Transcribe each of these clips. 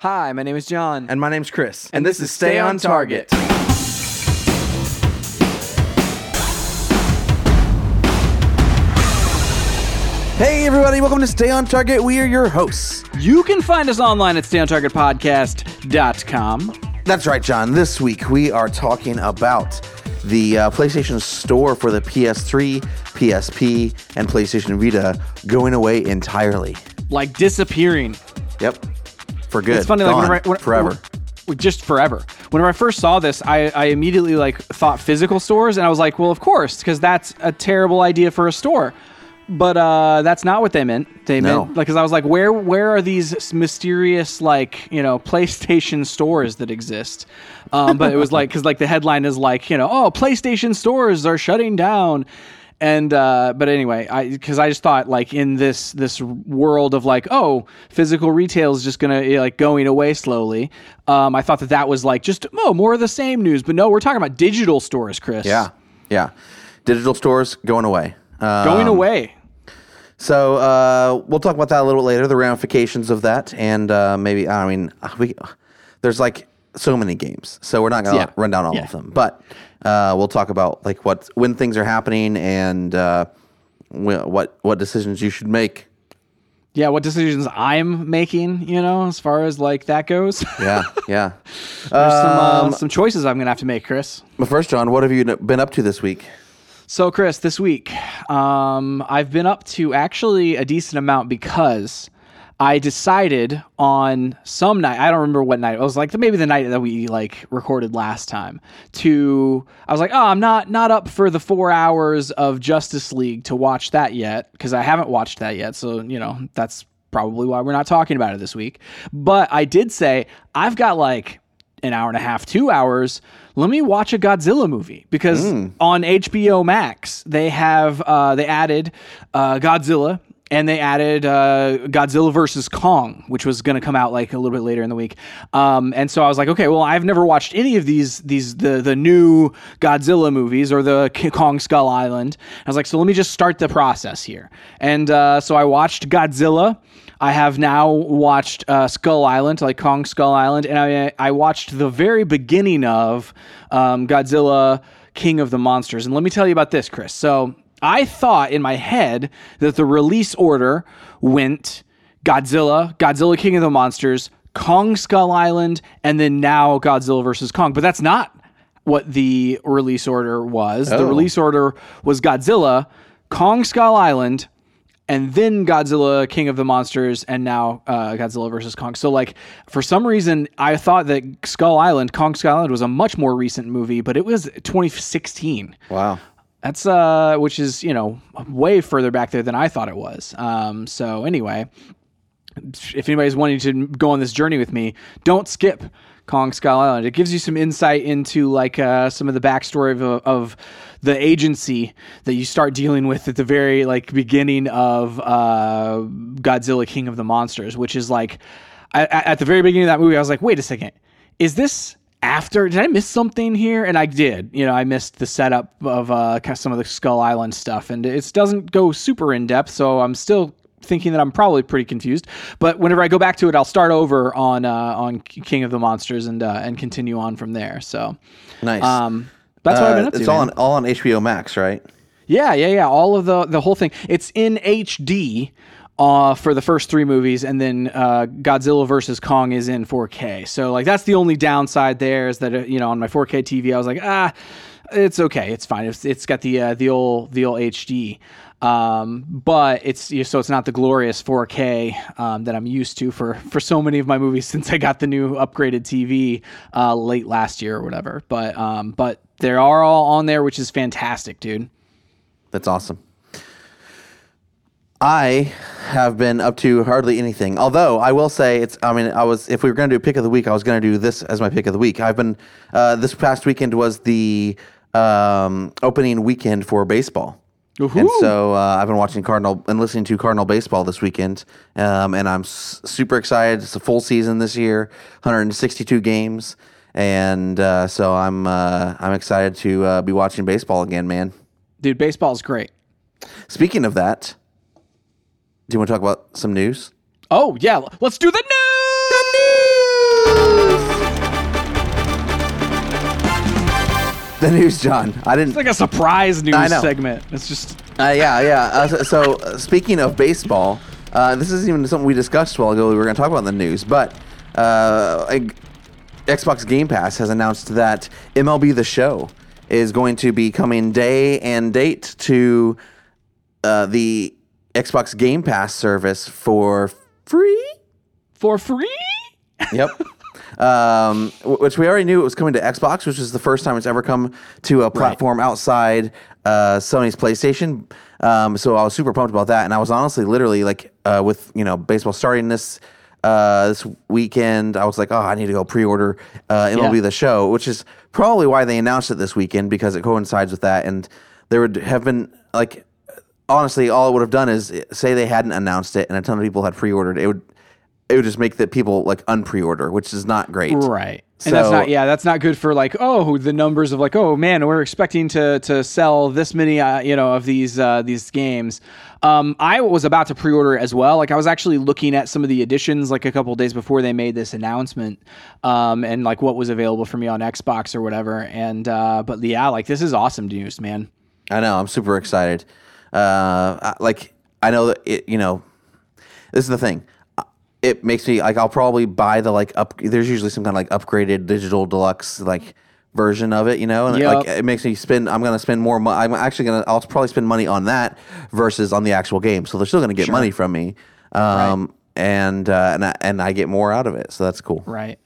Hi, my name is John. And my name's Chris. And this is Stay on Target. Hey, everybody, welcome to Stay on Target. We are your hosts. You can find us online at stayontargetpodcast.com. That's right, John. This week we are talking about the uh, PlayStation Store for the PS3, PSP, and PlayStation Vita going away entirely. Like disappearing. Yep. For good. It's funny, Gone. like whenever I, when, forever. when- just forever. Whenever I first saw this, I, I immediately like thought physical stores, and I was like, well, of course, because that's a terrible idea for a store. But uh, that's not what they meant. They No. meant like because I was like, where where are these mysterious like you know PlayStation stores that exist? Um, but it was like because like the headline is like you know oh PlayStation stores are shutting down, and uh, but anyway, I because I just thought like in this this world of like oh physical retail is just gonna eh, like going away slowly. Um, I thought that that was like just oh more of the same news, but no, we're talking about digital stores, Chris. Yeah. Yeah. Digital stores going away. Um, going away. So uh, we'll talk about that a little bit later, the ramifications of that, and uh, maybe I mean we there's like so many games, so we're not gonna Yeah. run down all Yeah. of them, but uh, we'll talk about like what when things are happening and uh, wh- what what decisions you should make. yeah, what decisions I'm making, you know, as far as like that goes. Yeah, yeah. There's some Um, uh, some choices I'm gonna have to make, Chris. But first, John, what have you been up to this week? So, Chris, this week, um, I've been up to actually a decent amount because I decided on some night. I don't remember what night. It was like maybe the night that we like recorded last time. To I was like, oh, I'm not not up for the four hours of Justice League to watch that yet because I haven't watched that yet. So you know that's probably why we're not talking about it this week. But I did say I've got like an hour and a half, two hours. Let me watch a Godzilla movie because on HBO Max they have uh, they added uh, Godzilla and they added uh, Godzilla versus Kong, which was going to come out like a little bit later in the week. Um, and so I was like, okay, well, I've never watched any of these these the the new Godzilla movies or the Kong Skull Island. I was like, so let me just start the process here. And uh, so I watched Godzilla. I have now watched uh, Skull Island, like Kong Skull Island, and I I watched the very beginning of um, Godzilla King of the Monsters. And let me tell you about this, Chris. So I thought in my head that the release order went Godzilla, Godzilla King of the Monsters, Kong Skull Island, and then now Godzilla versus Kong. But that's not what the release order was. The Oh. release order was Godzilla, Kong Skull Island, and then Godzilla King of the Monsters, and now uh, Godzilla versus Kong. So, like, for some reason, I thought that Skull Island, Kong Skull Island, was a much more recent movie, but it was 2016. Wow. That's uh, which is you know way further back there than I thought it was. Um, so anyway, if anybody's wanting to go on this journey with me, don't skip Kong Skull Island. It gives you some insight into like uh, some of the backstory of, of the agency that you start dealing with at the very like beginning of uh, Godzilla King of the Monsters, which is like I, at the very beginning of that movie, I was like, wait a second, is this after did I miss something here? And I did. You know, I missed the setup of uh, some of the Skull Island stuff, and it doesn't go super in depth. So I'm still thinking that I'm probably pretty confused. But whenever I go back to it, I'll start over on uh, on King of the Monsters and uh, and continue on from there. So Nice. um, that's what I've been Uh, up to. it's all man. on all on HBO Max, right? Yeah, yeah, yeah. All of the the whole thing. It's in HD uh, for the first three movies, and then uh, Godzilla versus Kong is in 4K. So like that's the only downside there is that uh, you know on my 4K TV I was like ah, it's okay, it's fine. It's it's got the uh, the old the old HD. Um, but it's you know, so it's not the glorious 4K um, that I'm used to for for so many of my movies since I got the new upgraded TV uh, late last year or whatever. But um, but they are all on there, which is fantastic, dude. That's awesome. I have been up to hardly anything. Although I will say it's. I mean, I was. If we were going to do pick of the week, I was going to do this as my pick of the week. I've been. Uh, this past weekend was the um, opening weekend for baseball. And so uh, I've been watching Cardinal and listening to Cardinal baseball this weekend, um, and I'm s- super excited. It's a full season this year, 162 games, and uh, so I'm uh, I'm excited to uh, be watching baseball again, man. Dude, baseball's great. Speaking of that, do you want to talk about some news? Oh, yeah. Let's do the news! The news, the news John. I didn't. It's like a surprise news segment. It's just. Uh, yeah, yeah. Uh, so, so uh, speaking of baseball, uh, this isn't even something we discussed a while ago. We were going to talk about the news, but uh, I, Xbox Game Pass has announced that MLB The Show is going to be coming day and date to uh, the Xbox Game Pass service for free. for free. Yep. um, which we already knew it was coming to Xbox, which is the first time it's ever come to a platform outside uh, Sony's PlayStation. Um, so I was super pumped about that, and I was honestly, literally, like, uh, with you know baseball starting this uh, this weekend, I was like, oh, I need to go pre-order uh, MLB Yeah. The Show, which is probably why they announced it this weekend because it coincides with that, and there would have been like honestly, all it would have done is say they hadn't announced it and a ton of people had pre-ordered. It would it would just make the people like unpre-order, which is not great. Right. And that's not yeah, that's not good for like oh the numbers of like oh man we're expecting to to sell this many uh, you know of these uh, these games. Um, I was about to pre-order as well. Like I was actually looking at some of the editions like a couple days before they made this announcement, um, and like what was available for me on Xbox or whatever. And uh, but yeah, like this is awesome news, man. I know. I'm super excited. Uh, like I know that it. You know, this is the thing. Uh, It makes me like I'll probably buy the like up. There's usually some kind of like upgraded digital deluxe like version of it. You know, and Yep. like it makes me spend. I'm gonna spend more. Mo- I'm actually gonna. I'll probably spend money on that versus on the actual game. So they're still gonna get money from me. Um, and uh, and I, and I get more out of it. So that's cool. Right.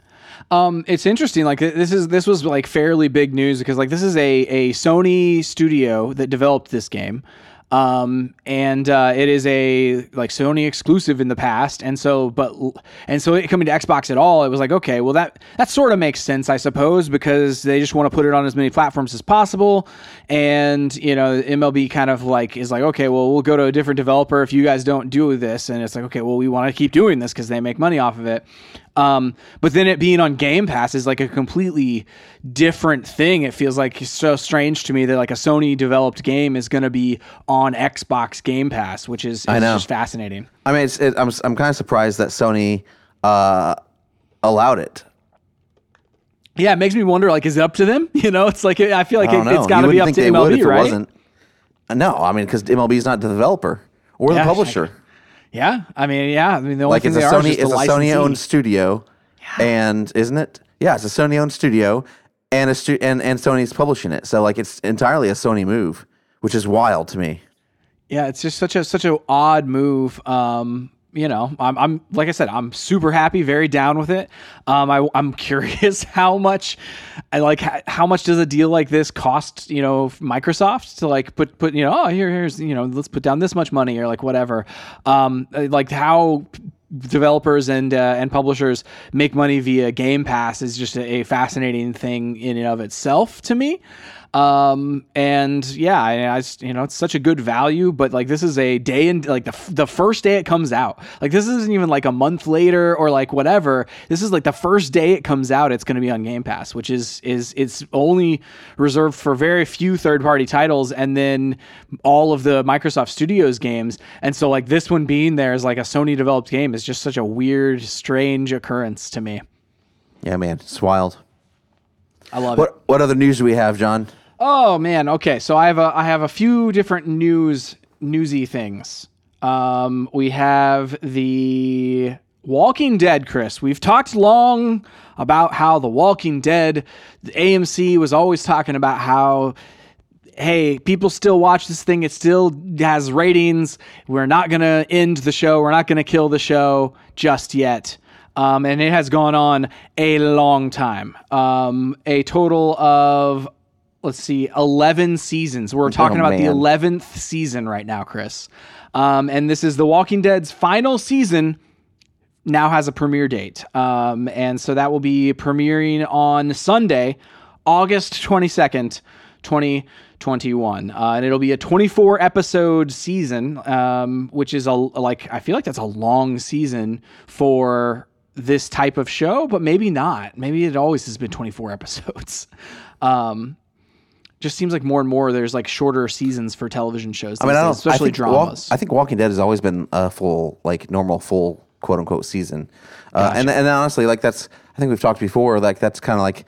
Um, it's interesting. Like this is this was like fairly big news because like this is a a Sony studio that developed this game. Um, and uh, it is a like Sony exclusive in the past, and so but and so it coming to Xbox at all, it was like okay, well that that sort of makes sense, I suppose, because they just want to put it on as many platforms as possible, and you know MLB kind of like is like okay, well we'll go to a different developer if you guys don't do this, and it's like okay, well we want to keep doing this because they make money off of it. Um, but then it being on Game Pass is like a completely different thing. It feels like it's so strange to me that like a Sony developed game is going to be on Xbox Game Pass, which is, is know. just fascinating. I mean, it's, it, I'm I'm kind of surprised that Sony uh, allowed it. Yeah, it makes me wonder like, is it up to them? You know, it's like I feel like it, it's got to be up to MLB, right? wasn't. No, I mean because MLB is not the developer or Yeah, the publisher. Yeah, I mean, yeah, I mean the only Like thing it's a they are is Sony, it's a. Sony owned studio, and isn't it? Yeah, it's a Sony owned studio, and a stu- and and Sony's publishing it. So like it's entirely a Sony move, which is wild to me. Yeah, it's just such a such a odd move. Um, you know, I'm, I'm like I said, I'm super happy, very down with it. Um, I, I'm curious how much, I like how, how much does a deal like this cost? You know, Microsoft to like put put you know, oh here here's you know, let's put down this much money or like whatever. Um, like how developers and uh, and publishers make money via Game Pass is just a, a fascinating thing in and of itself to me. Um, and yeah, I, I you know, it's such a good value, but like this is a day and like the, f- the first day it comes out, like this isn't even like a month later or like whatever. This is like the first day it comes out, it's going to be on Game Pass, which is, is it's only reserved for very few third party titles and then all of the Microsoft Studios games. And so like this one being there is like a Sony developed game is just such a weird, strange occurrence to me. Yeah, man, it's wild. I love it. What what other news do we have, John? Oh man, okay. So I have a I have a few different news newsy things. Um, we have the Walking Dead, Chris. We've talked long about how the Walking Dead, the AMC was always talking about how hey, people still watch this thing. It still has ratings. We're not going to end the show. We're not going to kill the show just yet. Um, and it has gone on a long time. Um, a total of, let's see, 11 seasons. We're talking about the 11th season right now, Chris. Um, and this is The Walking Dead's final season now has a premiere date. Um, and so that will be premiering on Sunday, August 22nd, 2021. Uh, and it'll be a 24 episode season, um, which is a like, I feel like that's a long season for this type of show, but maybe not. Maybe it always has been 24 episodes. Um, just seems like more and more there's like shorter seasons for television shows, I mean, I don't. especially I think Walk- dramas. I think Walking Dead has always been a full, like normal, full quote unquote season. Uh, and and honestly, like that's. I think we've talked before. Like that's kind of like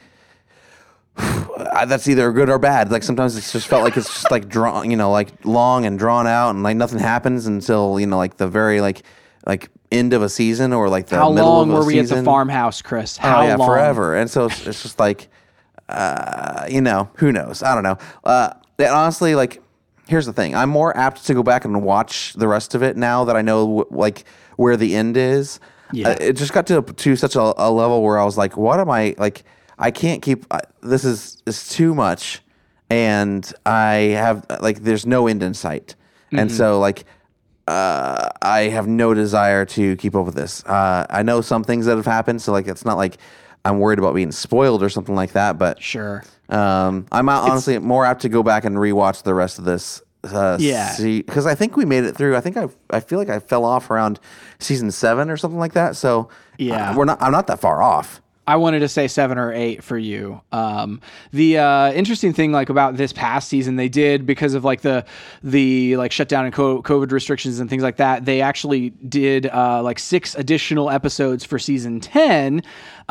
uh, that's either good or bad. Like sometimes it's just felt like it's just like drawn, you know, like long and drawn out, and like nothing happens until you know, like the very like like end of a season or like the How middle long of a were we at the farmhouse, Chris? Oh yeah, long? forever. And so it's, it's just like, uh, you know, who knows? I don't know. Uh, and honestly, like, here's the thing: I'm more apt to go back and watch the rest of it now that I know like where the end is. Yeah. Uh, it just got to to such a, a level where I was like, what am I like? I can't keep. Uh, this is is too much, and I have like there's no end in sight, and Mm-hmm. so like uh, I have no desire to keep up with this. Uh, I know some things that have happened, so like it's not like I'm worried about being spoiled or something like that. But Sure. um, I'm honestly more apt to go back and rewatch the rest of this. Uh, Yeah. because I think we made it through. I think I I feel like I fell off around season seven or something like that. So Yeah. uh, we're not. I'm not that far off. I wanted to say seven or eight for you. Um, the uh, interesting thing, like about this past season, they did because of like the the like shutdown and co- COVID restrictions and things like that. They actually did uh, like six additional episodes for season ten,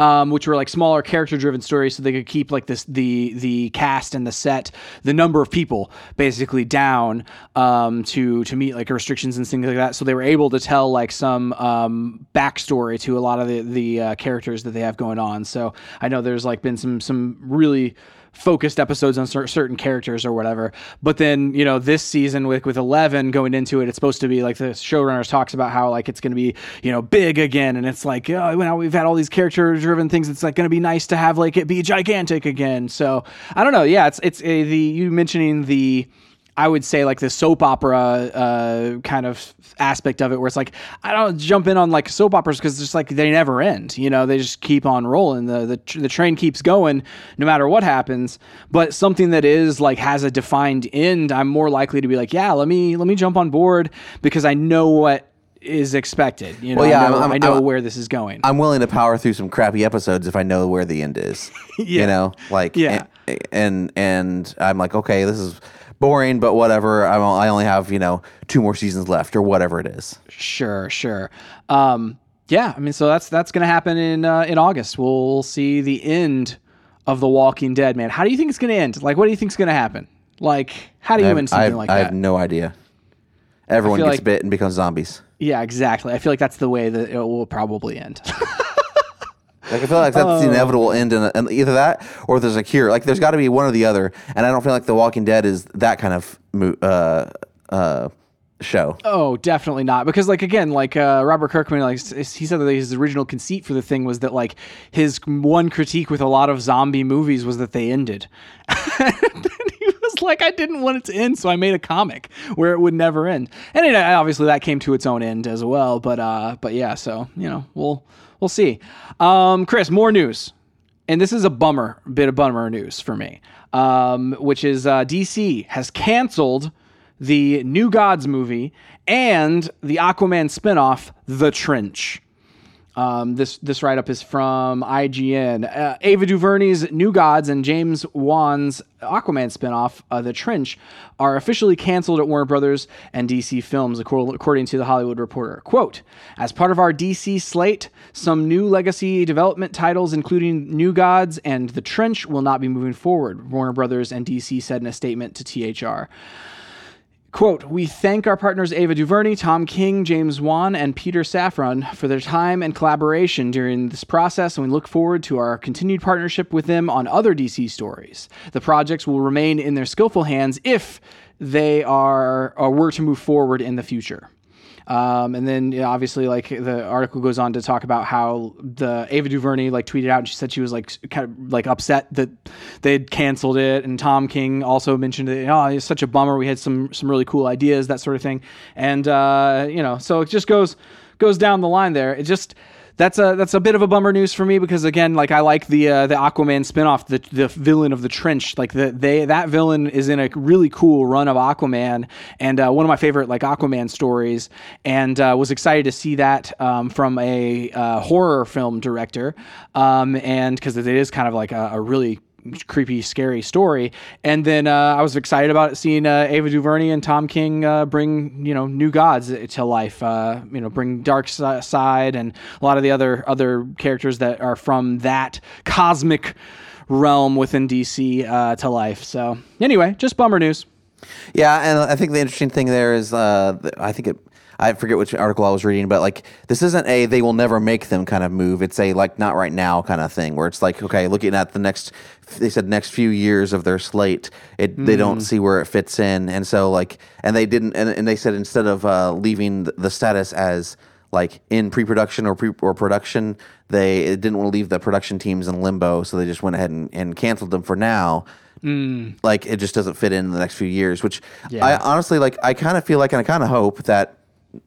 um, which were like smaller character driven stories, so they could keep like this the the cast and the set, the number of people basically down um, to to meet like restrictions and things like that. So they were able to tell like some um, backstory to a lot of the the uh, characters that they have going on. So I know there's like been some some really focused episodes on cer- certain characters or whatever. But then you know this season with with Eleven going into it, it's supposed to be like the showrunners talks about how like it's going to be you know big again, and it's like oh, now we've had all these character driven things. It's like going to be nice to have like it be gigantic again. So I don't know. Yeah, it's it's uh, the you mentioning the. I would say like the soap opera uh, kind of aspect of it, where it's like I don't jump in on like soap operas because it's just like they never end. You know, they just keep on rolling. The the tr- the train keeps going no matter what happens. But something that is like has a defined end, I'm more likely to be like, yeah, let me let me jump on board because I know what is expected. You know, Well, yeah, I know, I'm- I know I'm- where this is going. I'm willing to power through some crappy episodes if I know where the end is. Yeah. You know, like Yeah. and, and and I'm like, okay, this is boring, but whatever. I'm, I only have you know two more seasons left or whatever it is. Sure, sure. Um, yeah, I mean, so that's that's going to happen in uh, in August. We'll see the end of The Walking Dead. Man, how do you think it's going to end? Like, what do you think is going to happen? Like, how do you have, end something have- like I that? I have no idea. Everyone gets like- bit and becomes zombies. yeah, exactly. I feel like that's the way that it will probably end. Like I feel like that's Oh. the inevitable end, in and either that or there's a cure. Like there's got to be one or the other, and I don't feel like The Walking Dead is that kind of mo- uh, uh, show. Oh, definitely not. Because like again, like uh, Robert Kirkman, like s- he said that his original conceit for the thing was that like his one critique with a lot of zombie movies was that they ended. and he was like, I didn't want it to end, so I made a comic where it would never end. And it, obviously that came to its own end as well. But uh, but yeah, so you know, we'll we'll see. Um, Chris, more news and this is a bummer, bit of bummer news for me, um, which is uh, DC has canceled the New Gods movie and the Aquaman spinoff, The Trench. Um, this this write up is from IGN. Uh, Ava DuVernay's New Gods and James Wan's Aquaman spinoff, uh, The Trench, are officially canceled at Warner Brothers and DC Films, according to the Hollywood Reporter. Quote: As part of our DC slate, some new legacy development titles, including New Gods and The Trench, will not be moving forward. Warner Brothers and DC said in a statement to THR. Quote, we thank our partners Ava DuVernay, Tom King, James Wan, and Peter Safran for their time and collaboration during this process, and we look forward to our continued partnership with them on other DC stories. The projects will remain in their skillful hands if they are or were to move forward in the future. Um, and then yeah, obviously, like the article goes on to talk about how the Ava DuVernay like tweeted out and she said she was like kind of like upset that they had canceled it. And Tom King also mentioned it. Oh, it's such a bummer. We had some some really cool ideas, that sort of thing. And uh, you know, so it just goes goes down the line there. It just that's a that's a bit of a bummer news for me because again, like I like the uh, the Aquaman spinoff, the the villain of the trench, like the they that villain is in a really cool run of Aquaman and uh, one of my favorite like Aquaman stories, and uh, was excited to see that um, from a uh, horror film director, um, and because it is kind of like a, a really creepy, scary story. And then uh, I was excited about seeing uh, Ava DuVernay and Tom King uh, bring you know new gods to life. Uh, you know, bring Darkseid and a lot of the other other characters that are from that cosmic realm within DC uh, to life. So anyway, just bummer news. Yeah, and I think the interesting thing there is, uh, I think it. I forget which article I was reading, but like this isn't a they will never make them kind of move. It's a like not right now kind of thing where it's like okay, looking at the next they said next few years of their slate, it they don't see where it fits in, and so like and they didn't and, and they said instead of uh, leaving the status as like in pre-production or pre or production, they didn't want to leave the production teams in limbo, so they just went ahead and, and canceled them for now. Like it just doesn't fit in the next few years, which Yeah. I honestly like. I kind of feel like, and I kind of hope that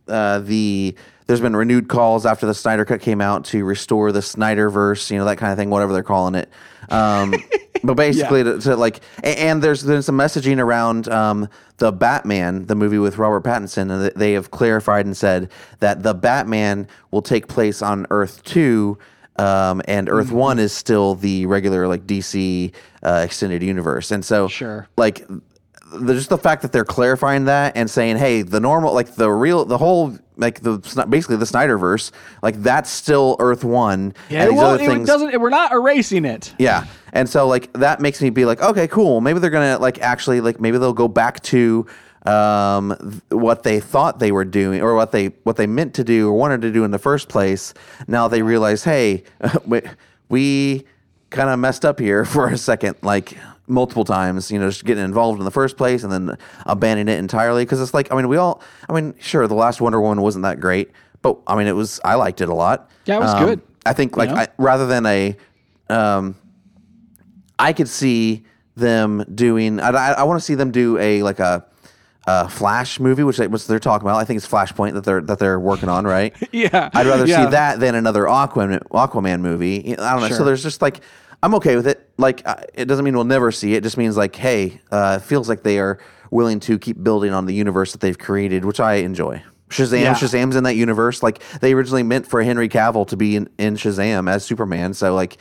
uh, the there's been renewed calls after the Snyder Cut came out to restore the Snyderverse, you know that kind of thing, whatever they're calling it. Um, but basically, to, to like, a- and there's there's some messaging around um, the Batman, the movie with Robert Pattinson, and they have clarified and said that the Batman will take place on Earth two. Um, and Earth Mm-hmm. One is still the regular like DC uh, extended universe, and so Sure. like the, just the fact that they're clarifying that and saying, "Hey, the normal, like the real, the whole, like the basically the Snyderverse, like that's still Earth One." Yeah, and these well, other it things- doesn't. We're not erasing it. yeah, and so like that makes me be like, okay, cool. Maybe they're gonna like actually like maybe they'll go back to um th- what they thought they were doing or what they what they meant to do or wanted to do in the first place. Now they realize, hey, we, we kind of messed up here for a second, like multiple times. You know, just getting involved in the first place and then abandoning it entirely because it's like, I mean, we all, I mean, sure, the last Wonder Woman wasn't that great, but I mean, it was. I liked it a lot. Yeah, it was Um, good. I think like know? I, rather than a um, I could see them doing. I, I, I want to see them do a like a, a Flash movie, which they, which they're talking about. I think it's Flashpoint that they're that they're working on, right? Yeah, I'd rather yeah. see that than another Aquaman Aquaman movie. I don't know. So there's just like I'm okay with it. Like it doesn't mean we'll never see it. It just means like hey, uh, it feels like they are willing to keep building on the universe that they've created, which I enjoy. Shazam, Yeah. Shazam's in that universe. Like they originally meant for Henry Cavill to be in, in Shazam as Superman. So like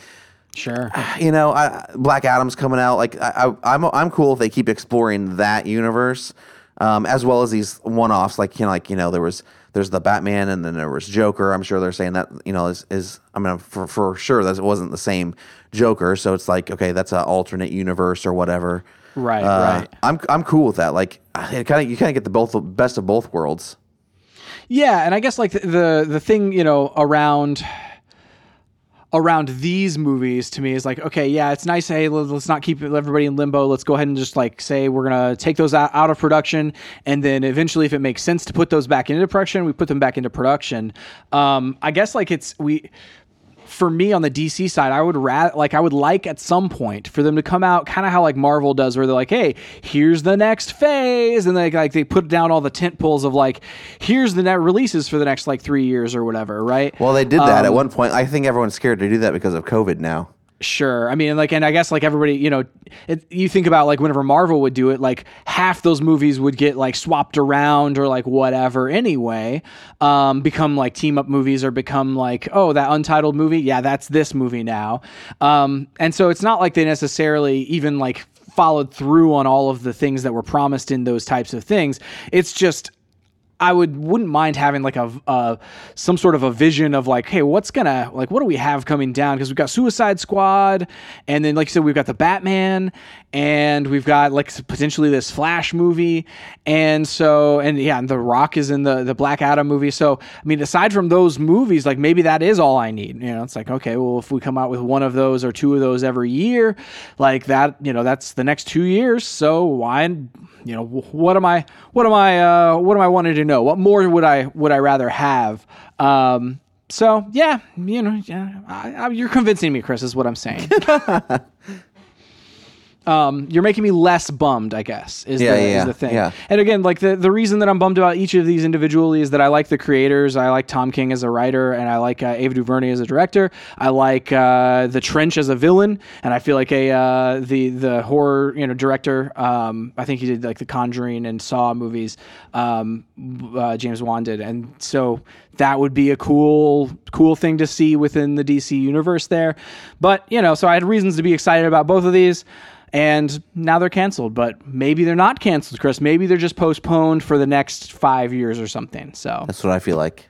Sure. you know, I, Black Adam's coming out. Like I, I, I'm, I'm cool if they keep exploring that universe, um, as well as these one-offs. Like you know, like you know, there was there's the Batman, and then there was Joker. I'm sure they're saying that you know is is I mean for for sure that it wasn't the same Joker. So it's like okay, that's an alternate universe or whatever. Right, Uh, right. I'm I'm cool with that. Like kind of you kind of get the both best of both worlds. Yeah, and I guess like the, the the thing you know around around these movies to me is like okay yeah it's nice hey let- let's not keep everybody in limbo. Let's go ahead and just like say we're gonna take those out, out of production. And then eventually if it makes sense to put those back into production we put them back into production. Um i guess like it's we for me on the DC side, I would rat like I would like at some point for them to come out kind of how like Marvel does, where they're like, "Hey, here's the next phase," and they like they put down all the tent poles of like, "Here's the net releases for the next like three years or whatever," right? Well, they did that Um, at one point. I think everyone's scared to do that because of COVID now. Sure. I mean, like, and I guess like everybody, you know, it, you think about like whenever Marvel would do it, like half those movies would get like swapped around or like whatever anyway, um, become like team up movies or become like, oh, that untitled movie. Yeah, that's this movie now. Um, and so it's not like they necessarily even like followed through on all of the things that were promised in those types of things. It's just, I would wouldn't mind having like a uh, some sort of a vision of like, hey, what's gonna like, what do we have coming down? Because we've got Suicide Squad, and then like you said, we've got the Batman, and we've got like potentially this Flash movie, and so and yeah, and The Rock is in the the Black Adam movie. So I mean, aside from those movies, like maybe that is all I need. You know, it's like okay, well, if we come out with one of those or two of those every year, like that, you know, that's the next two years. So why? You know what am i what am i uh what am i wanting to know? What more would i would i rather have? Um so yeah you know yeah I, I, you're convincing me chris is what i'm saying um, you're making me less bummed, I guess, is, Yeah, the, yeah, is the thing. Yeah. And again, like the, the reason that I'm bummed about each of these individually is that I like the creators. I like Tom King as a writer, and I like uh, Ava DuVernay as a director. I like uh, The Trench as a villain, and I feel like a uh, the the horror you know director. Um, I think he did like the Conjuring and Saw movies. Um, uh, James Wan did, and so that would be a cool cool thing to see within the DC universe there. But you know, so I had reasons to be excited about both of these and now they're canceled. But maybe they're not canceled, Chris. Maybe they're just postponed for the next five years or something. So That's what I feel like.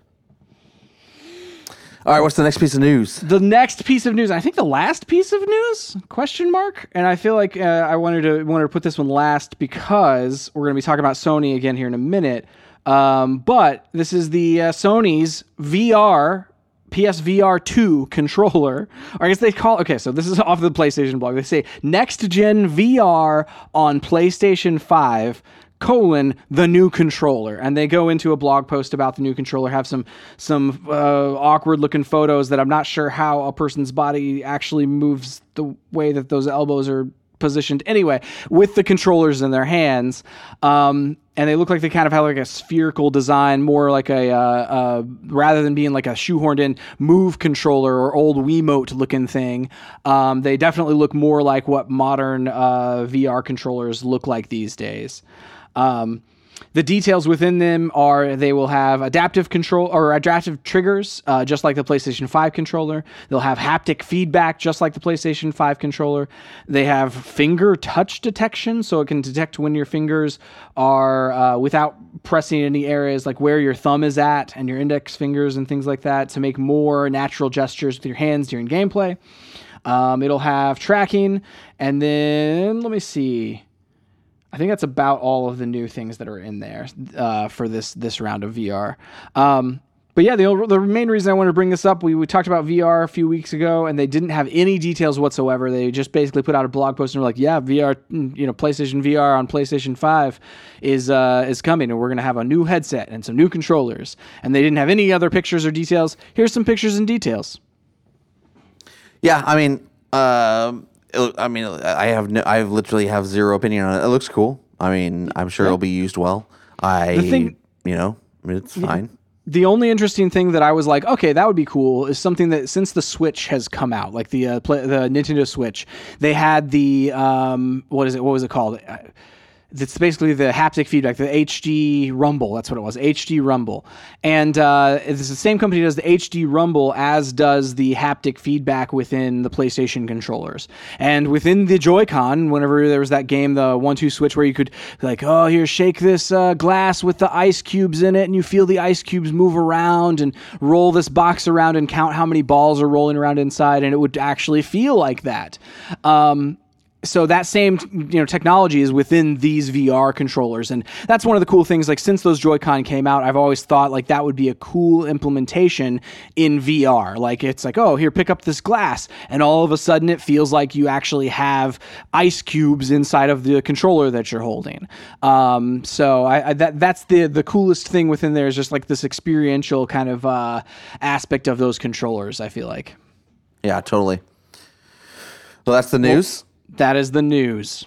All right, what's the next piece of news? The next piece of news, I think the last piece of news? Question mark. And I feel like uh, I wanted to wanted to put this one last because we're going to be talking about Sony again here in a minute. Um, but this is the uh, Sony's VR PSVR 2 controller. Or I guess they call okay, so this is off the PlayStation blog. They say next gen VR on PlayStation 5 colon the new controller and they go into a blog post about the new controller have some some uh, awkward looking photos that i'm not sure how a person's body actually moves the way that those elbows are positioned anyway with the controllers in their hands um, and they look like they kind of have like a spherical design more like a uh, uh, rather than being like a shoehorned in move controller or old wiimote looking thing um, they definitely look more like what modern uh, vr controllers look like these days. Um, the details within them are they will have adaptive control or adaptive triggers, uh, just like the PlayStation 5 controller. They'll have haptic feedback, just like the PlayStation 5 controller. They have finger touch detection, so it can detect when your fingers are uh, without pressing any areas like where your thumb is at and your index fingers and things like that to make more natural gestures with your hands during gameplay. Um, it'll have tracking, and then let me see. I think that's about all of the new things that are in there uh, for this this round of VR. Um, but yeah, the the main reason I wanted to bring this up, we, we talked about VR a few weeks ago, and they didn't have any details whatsoever. They just basically put out a blog post and were like, "Yeah, VR, mm, you know, PlayStation VR on PlayStation Five is uh, is coming, and we're gonna have a new headset and some new controllers." And they didn't have any other pictures or details. Here's some pictures and details. Yeah, I mean, uh, it- I mean, I have no, I literally have zero opinion on it. It looks cool. I mean, I'm sure it'll be used well. I, thing- you know, I mean, it's fine. the only interesting thing that I was like, okay, that would be cool, is something that since the Switch has come out, like the uh, play, the Nintendo Switch, they had the um, what is it? What was it called? Uh, It's basically the haptic feedback, the HD Rumble. That's what it was, HD Rumble. And uh, it's the same company does the HD Rumble as does the haptic feedback within the PlayStation controllers. And within the Joy-Con, whenever there was that game, the one-two switch, where you could like, oh, here, shake this uh, glass with the ice cubes in it, and you feel the ice cubes move around, and roll this box around and count how many balls are rolling around inside, and it would actually feel like that. Um, so that same you know technology is within these VR controllers. And that's one of the cool things like since those Joy-Con came out I've always thought like that would be a cool implementation in VR like it's like oh here pick up this glass. And all of a sudden it feels like you actually have ice cubes inside of the controller that you're holding. Um, so I, I that that's the the coolest thing within there is just like this experiential kind of uh, aspect of those controllers I feel like. Yeah, totally. Well, that's the news. That is the news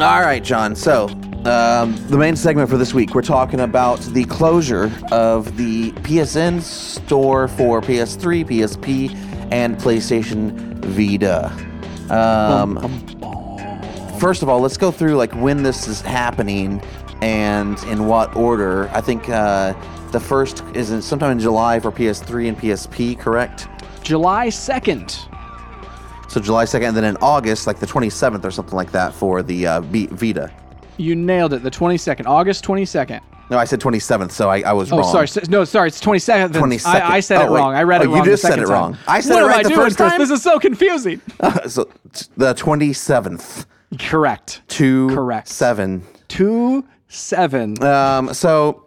All right, John. So, um, the main segment for this week, we're talking about the closure of the PSN store for PS3, PSP, and PlayStation Vita. Um, first of all, let's go through like when this is happening and in what order. I think uh, the first is in, sometime in July for PS3 and PSP, correct? July 2nd So July 2nd, and then in August, like the 27th or something like that for the uh, V- Vita. You nailed it. The 22nd, August 22nd. No, I said 27th, so I, I was Oh, wrong. sorry. No, sorry. It's 22nd. 22nd. I, I said Oh, it wait. wrong. I read Oh, it you wrong. just the said it time. wrong. I said what it right I the doing, first Chris? time. This is so confusing. so t- the 27th Correct. to Correct. 7. Two seven. Um, so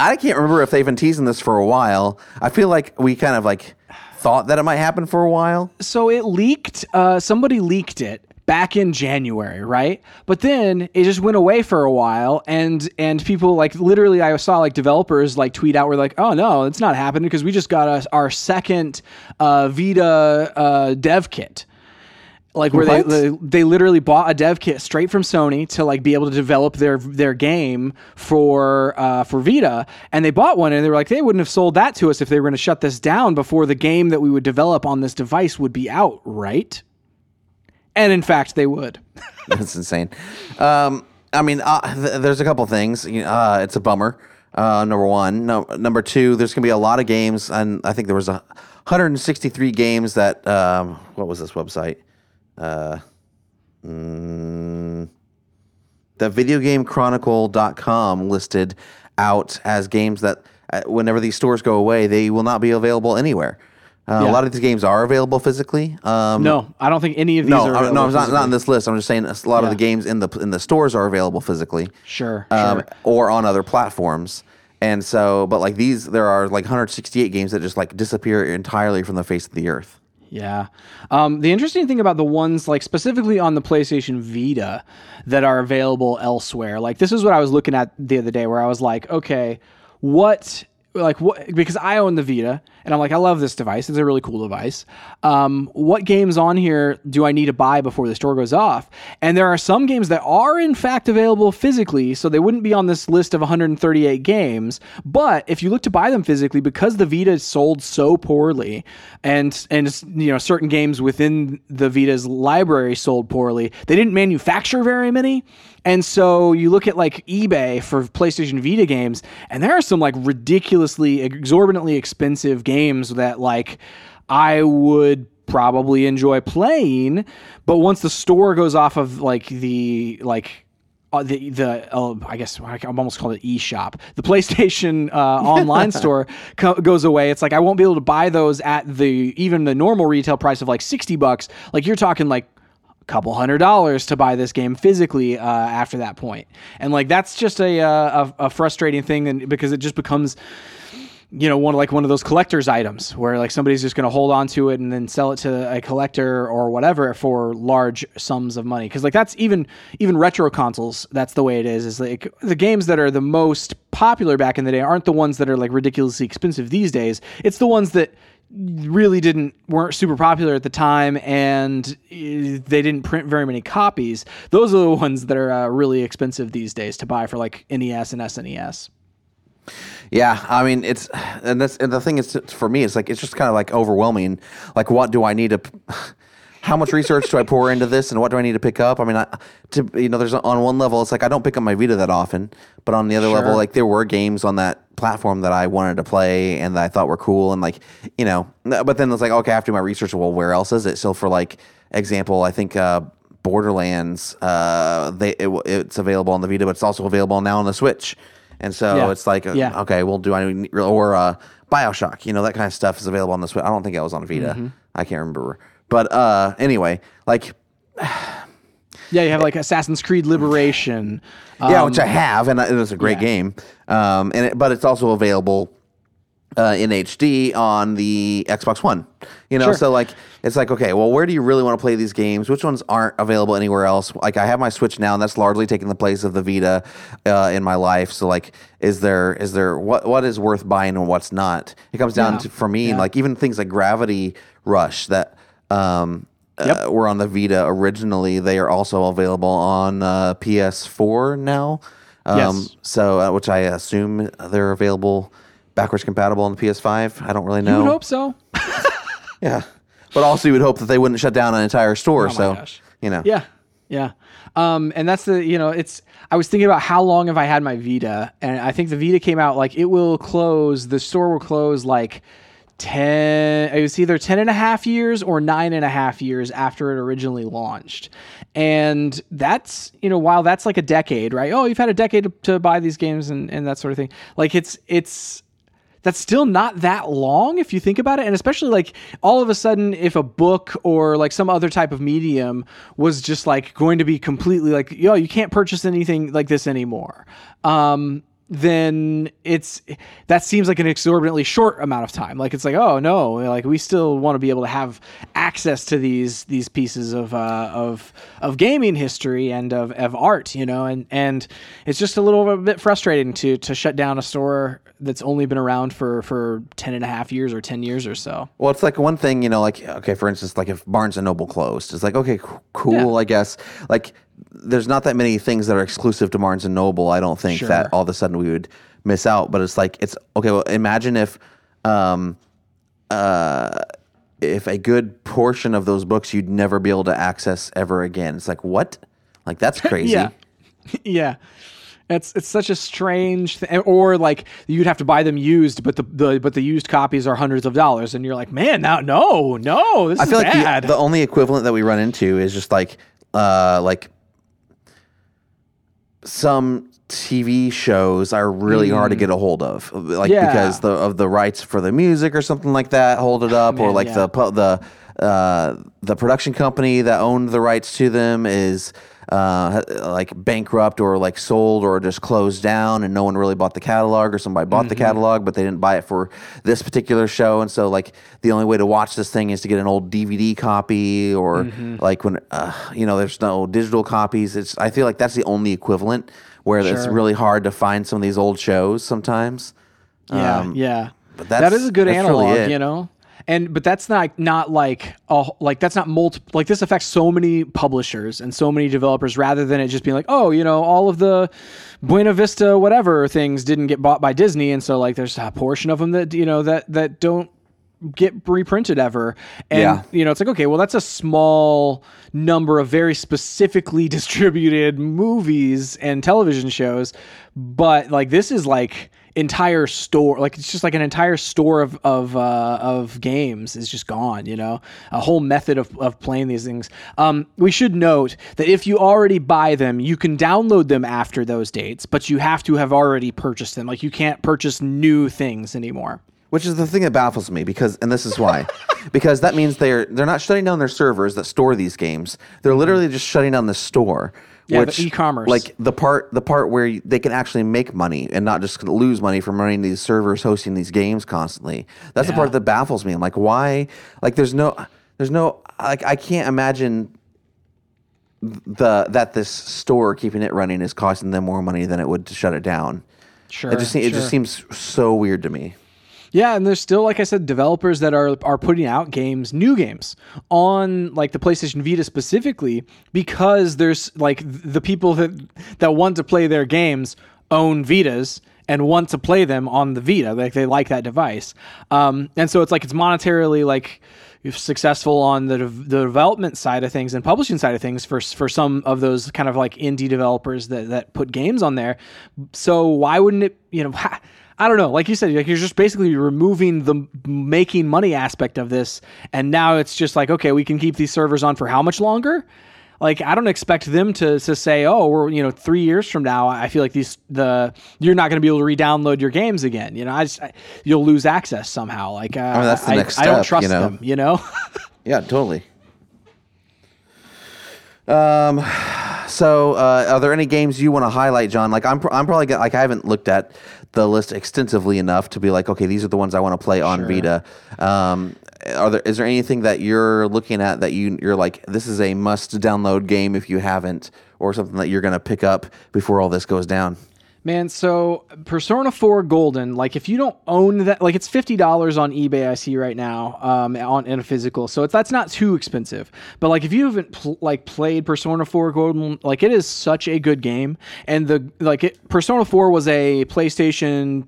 I can't remember if they've been teasing this for a while. I feel like we kind of like thought that it might happen for a while. so it leaked. Uh, somebody leaked it back in January, right? But then it just went away for a while, and and people like literally, I saw like developers like tweet out, were like, "Oh no, it's not happening because we just got us our second uh, Vita uh, dev kit." Like where they, What? they they literally bought a dev kit straight from Sony to like be able to develop their their game for uh, for Vita, and they bought one and they were like they wouldn't have sold that to us if they were going to shut this down before the game that we would develop on this device would be out, right? And in fact, they would. That's insane. Um, I mean, uh, th- there's a couple things. Uh, it's a bummer. Uh, number one. No, number two. There's gonna be a lot of games, and I think there was a 163 games that. Um, what was this website? Uh, mm, the videogamechronicle.com listed out as games that uh, whenever these stores go away, they will not be available anywhere. Uh, Yeah. A lot of these games are available physically. Um, No, I don't think any of these no, are. No, it's not, not on this list. I'm just saying a lot of the games in the in the stores are available physically Sure, um, sure. or on other platforms. And so, but like these, there are like 168 games that just like disappear entirely from the face of the earth. Yeah. Um, the interesting thing about the ones like specifically on the PlayStation Vita that are available elsewhere, like this is what I was looking at the other day where I was like, okay, what like what because I own the Vita and I'm like I love this device. It's a really cool device. Um, what games on here do I need to buy before the store goes off? And there are some games that are in fact available physically, so they wouldn't be on this list of 138 games. But if you look to buy them physically, because the Vita sold so poorly, and and you know certain games within the Vita's library sold poorly, they didn't manufacture very many. And so you look at like eBay for PlayStation Vita games, and there are some like ridiculously, exorbitantly expensive games that like I would probably enjoy playing, but once the store goes off of like the like uh, the the uh, I guess I'm almost called it eShop. The PlayStation uh, online store co- goes away. It's like I won't be able to buy those at the even the normal retail price of like sixty bucks. Like you're talking like couple hundred dollars to buy this game physically uh, after that point, and like that's just a uh, a, a frustrating thing, and because it just becomes you know one like one of those collector's items where like somebody's just going to hold on to it and then sell it to a collector or whatever for large sums of money. Because like that's even even retro consoles that's the way it is is like the games that are the most popular back in the day aren't the ones that are like ridiculously expensive these days. It's the ones that really didn't weren't super popular at the time and eh, they didn't print very many copies those are the ones that are uh, really expensive these days to buy for like nes and snes Yeah, I mean it's and that's and the thing is for me it's like it's just kind of like overwhelming. Like what do I need to how much research do I pour into this and what do I need to pick up? I mean I to you know there's on one level it's like I don't pick up my Vita that often, but on the other level like there were games on that platform that I wanted to play and that I thought were cool and like, you know, but then it's like okay, after my research well where else is it? So for like example, I think uh Borderlands uh they it, it's available on the Vita but it's also available now on the Switch. And so Yeah. it's like, uh, Yeah. okay, well, do I or uh, Bioshock? You know, that kind of stuff is available on the Switch. I don't think I was on Vita. Mm-hmm. I can't remember. But uh, anyway, like, Yeah, you have like Assassin's Creed Liberation. yeah, Um, which I have, and it was a great yeah. game. Um, and it, but it's also available uh, in HD on the Xbox One. You know, Sure. so like it's like okay, well, where do you really want to play these games? Which ones aren't available anywhere else? Like I have my Switch now, and that's largely taking the place of the Vita uh, in my life. So like, is there is there what what is worth buying and what's not? It comes down Yeah. to for me Yeah. like even things like Gravity Rush that. Um, uh, were on the Vita originally. They are also available on uh, PS4 now. Um, Yes. So, uh, which I assume they're available backwards compatible on the PS5. I don't really know. You would hope so. Yeah. But also, you would hope that they wouldn't shut down an entire store. Oh so, gosh. you know. Yeah, yeah. Um, and that's the you know it's. I was thinking about how long have I had my Vita, and I think the Vita came out like it will close. The store will close like. 10 it was either 10 and a half years or nine and a half years after it originally launched. And that's you know while that's like a decade right? Oh you've had a decade to, buy these games and, and that sort of thing. Like it's it's that's still not that long if you think about it. And especially like all of a sudden if a book or like some other type of medium was just like going to be completely like yo you can't purchase anything like this anymore. Um then it's that seems like an exorbitantly short amount of time like it's like oh no like we still want to be able to have access to these these pieces of uh of of gaming history and of, of art you know and and it's just a little bit frustrating to to shut down a store that's only been around for for 10 and a half years or 10 years or so Well, it's like one thing, you know, like okay, for instance, like if Barnes and Noble closed, it's like okay, cool, Yeah. I guess. Like, there's not that many things that are exclusive to Barnes and Noble. I don't think Sure. that all of a sudden we would miss out. But it's like it's okay. Well, imagine if, um, uh, if a good portion of those books you'd never be able to access ever again. It's like what? Like that's crazy. yeah yeah it's it's such a strange thing or like you'd have to buy them used but the, the but the used copies are hundreds of dollars and you're like man now no no this I is feel like bad the, the only equivalent that we run into is just like uh like some TV shows are really hard to get a hold of, like Mm. Yeah. because the of the rights for the music or something like that hold it up, or Man, like yeah. the the uh, the production company that owned the rights to them is uh, like bankrupt or like sold or just closed down, and no one really bought the catalog, or somebody bought the Mm-hmm. catalog but they didn't buy it for this particular show, and so like the only way to watch this thing is to get an old DVD copy, or Mm-hmm. like when uh, you know there's no digital copies. It's I feel like that's the only equivalent where it's really hard to find some of these old shows sometimes. Yeah, Um, yeah. but that that's- a good that's really analog, you know. And but that's not not like a, like that's not multi like this affects so many publishers and so many developers rather than it just being like oh you know all of the Buena Vista whatever things didn't get bought by Disney. And so like there's a portion of them that you know that that don't get reprinted ever. And Yeah. you know it's like okay well that's a small number of very specifically distributed movies and television shows. But like this is like entire store like it's just like an entire store of of uh, of games is just gone you know? A whole method of, of playing these things. Um we should note that if you already buy them you can download them after those dates but you have to have already purchased them. Like you can't purchase new things anymore. Which is the thing that baffles me because, and this is why, because that means they're they're not shutting down their servers that store these games. They're literally just shutting down the store. Yeah, the e-commerce. like the part the part where they can actually make money and not just lose money from running these servers hosting these games constantly. That's the part that baffles me. I'm like, why? Like, there's no, there's no, like, I can't imagine the that this store keeping it running is costing them more money than it would to shut it down. sure It just it sure. just seems so weird to me. Yeah, and there's still, like I said, developers that are are putting out games, new games, on like the PlayStation Vita specifically, because there's like the people that that want to play their games own Vitas and want to play them on the Vita, like they like that device, um, and so it's like it's monetarily like successful on the dev- the development side of things and publishing side of things for for some of those kind of like indie developers that that put games on there. So why wouldn't it? You know. Ha- I don't know. Like you said, like you're just basically removing the making money aspect of this, and now it's just like, okay, we can keep these servers on for how much longer? Like I don't expect them to to say, oh, we're you know three years from now, I feel like these the you're not going to be able to re-download your games again. You know, I just I, you'll lose access somehow. Like uh, I mean, that's the next I, don't trust you know? them. You know. Yeah, totally. Um, so uh, are there any games you want to highlight, John? Like I'm, pr- I'm probably gonna, like I haven't looked at the list extensively enough to be like, okay, these are the ones I want to play on Vita. Um, are there is there anything that you're looking at that you you're like this is a must download game if you haven't, or something that you're gonna pick up before all this goes down? Man, so Persona 4 Golden, like if you don't own that, like it's fifty dollars on eBay. I see right now, um, on in a physical, so it's that's not too expensive. But like if you haven't pl- like played Persona 4 Golden, like it is such a good game, and the like it, Persona 4 was a PlayStation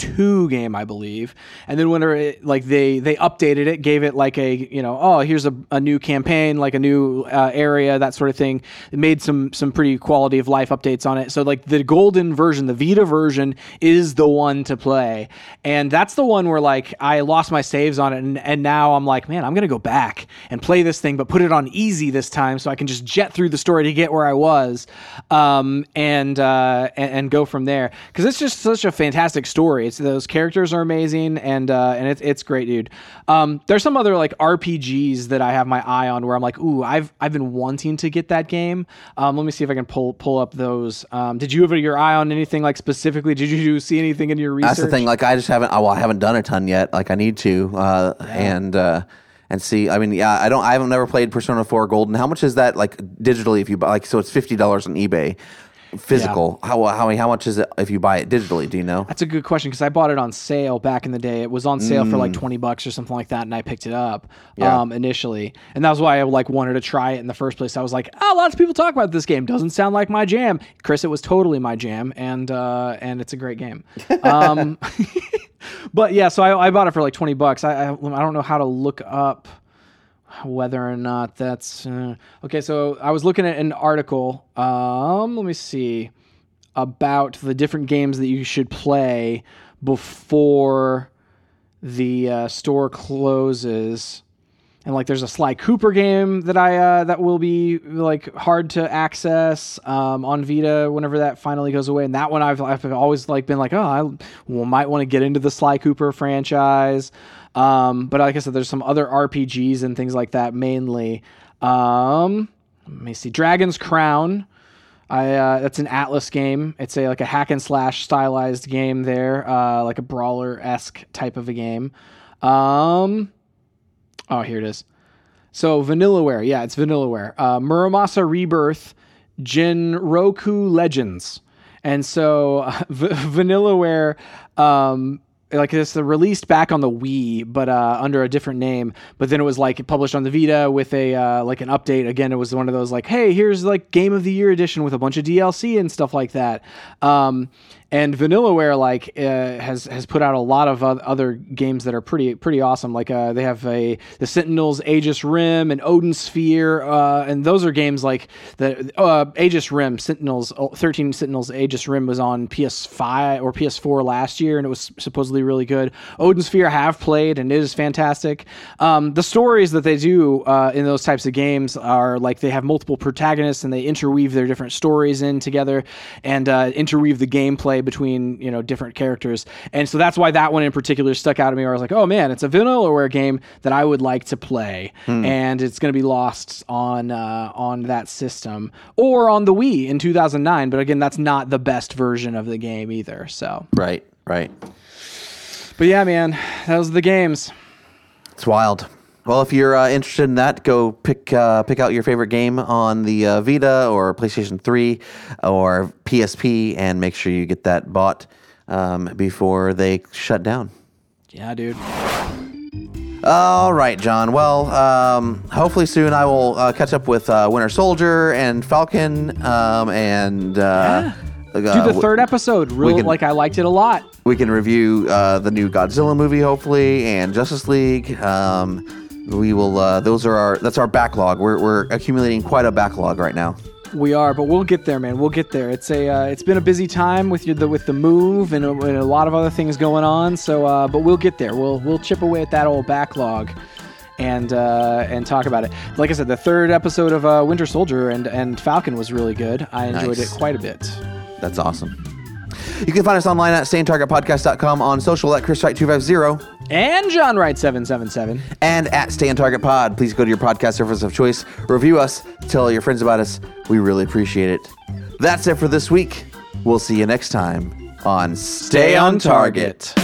two game, I believe. And then when it, like they they updated it, gave it like a you know oh here's a, a new campaign, like a new uh, area, that sort of thing. It made some some pretty quality of life updates on it. So like the golden version, the Vita version, is the one to play, and that's the one where like I lost my saves on it, and, and now I'm like man, I'm gonna go back and play this thing, but put it on easy this time so I can just jet through the story to get where I was, um, and, uh, and and go from there because it's just such a fantastic story. Those characters are amazing and uh, and it's it's great, dude. Um, there's some other like RPGs that I have my eye on where I'm like, ooh, I've I've been wanting to get that game. Um, let me see if I can pull pull up those. Um, did you have your eye on anything like specifically? Did you see anything in your research? That's the thing. Like I just haven't. Well, I haven't done a ton yet. Like I need to. Uh, And uh, and see. I mean, yeah. I don't. I haven't never played Persona Four Golden. How much is that? Like digitally, if you buy. Like so, it's fifty dollars on eBay. Physical. How how how much is it if you buy it digitally? Do you know? That's a good question because I bought it on sale back in the day. It was on sale for Mm. like twenty bucks or something like that, and I picked it up Yeah. um, initially, and that was why I like wanted to try it in the first place. I was like, oh, lots of people talk about this game. Doesn't sound like my jam, Chris. It was totally my jam, and uh, and it's a great game. Um, but yeah, so I, I bought it for like twenty bucks. I, I I don't know how to look up whether or not that's uh, okay. So I was looking at an article. Um, let me see about the different games that you should play before the uh, store closes. And like there's a Sly Cooper game that I uh, that will be like hard to access um, on Vita whenever that finally goes away. And that one I've I've always like been like, oh, I might want to get into the Sly Cooper franchise. Um, but like I said, there's some other RPGs and things like that mainly. Um, let me see, Dragon's Crown. I uh, that's an Atlus game. It's a like a hack and slash stylized game there, uh, like a brawler esque type of a game. Um, oh, here it is. So Vanillaware, yeah, it's Vanillaware. Uh, Muramasa Rebirth, Genroku Legends, and so v- Vanillaware. Um, like this released back on the Wii, but uh, under a different name. But then it was like published on the Vita with a uh, like an update. Again, it was one of those like, hey, here's like Game of the Year edition with a bunch of DLC and stuff like that. Um, and Vanillaware like uh, has has put out a lot of other games that are pretty pretty awesome. Like uh, they have a the Sentinels Aegis Rim and Odin Sphere, uh, and those are games like the uh, Aegis Rim Sentinels thirteen Sentinels Aegis Rim was on PS5 or PS4 last year, and it was supposedly really good. Odin Sphere I have played and it is fantastic. Um, the stories that they do uh, in those types of games are like they have multiple protagonists and they interweave their different stories in together and uh, interweave the gameplay between you know different characters, and so that's why that one in particular stuck out to me. Where I was like, oh man, it's a Vanillaware game that I would like to play, hmm. and it's going to be lost on uh, on that system or on the Wii in 2009. But again, that's not the best version of the game either. So right, right. But yeah, man, those are the games. It's wild. Well, if you're uh, interested in that, go pick uh, pick out your favorite game on the uh, Vita or PlayStation 3 or PSP, and make sure you get that bought um, before they shut down. Yeah, dude. All right, John. Well, um, hopefully soon I will uh, catch up with uh, Winter Soldier and Falcon, um, and uh, yeah. do the third episode. Real, can, like I liked it a lot. We can review the new Godzilla movie, hopefully, and Justice League. Um, we will. Uh, those are our. That's our backlog. We're we're accumulating quite a backlog right now. We are, but we'll get there, man. We'll get there. It's a. Uh, it's been a busy time with you, the with the move and a, and a lot of other things going on. So, uh, but we'll get there. We'll we'll chip away at that old backlog and uh, and talk about it. Like I said, the third episode of uh, Winter Soldier and and Falcon was really good. I enjoyed nice. it quite a bit. That's awesome. You can find us online at stayontargetpodcast.com, on social at chriswright250, and John Wright777. and at Stay on Target Pod. Please go to your podcast service of choice, review us, tell your friends about us. We really appreciate it. That's it for this week. We'll see you next time on Stay on Target.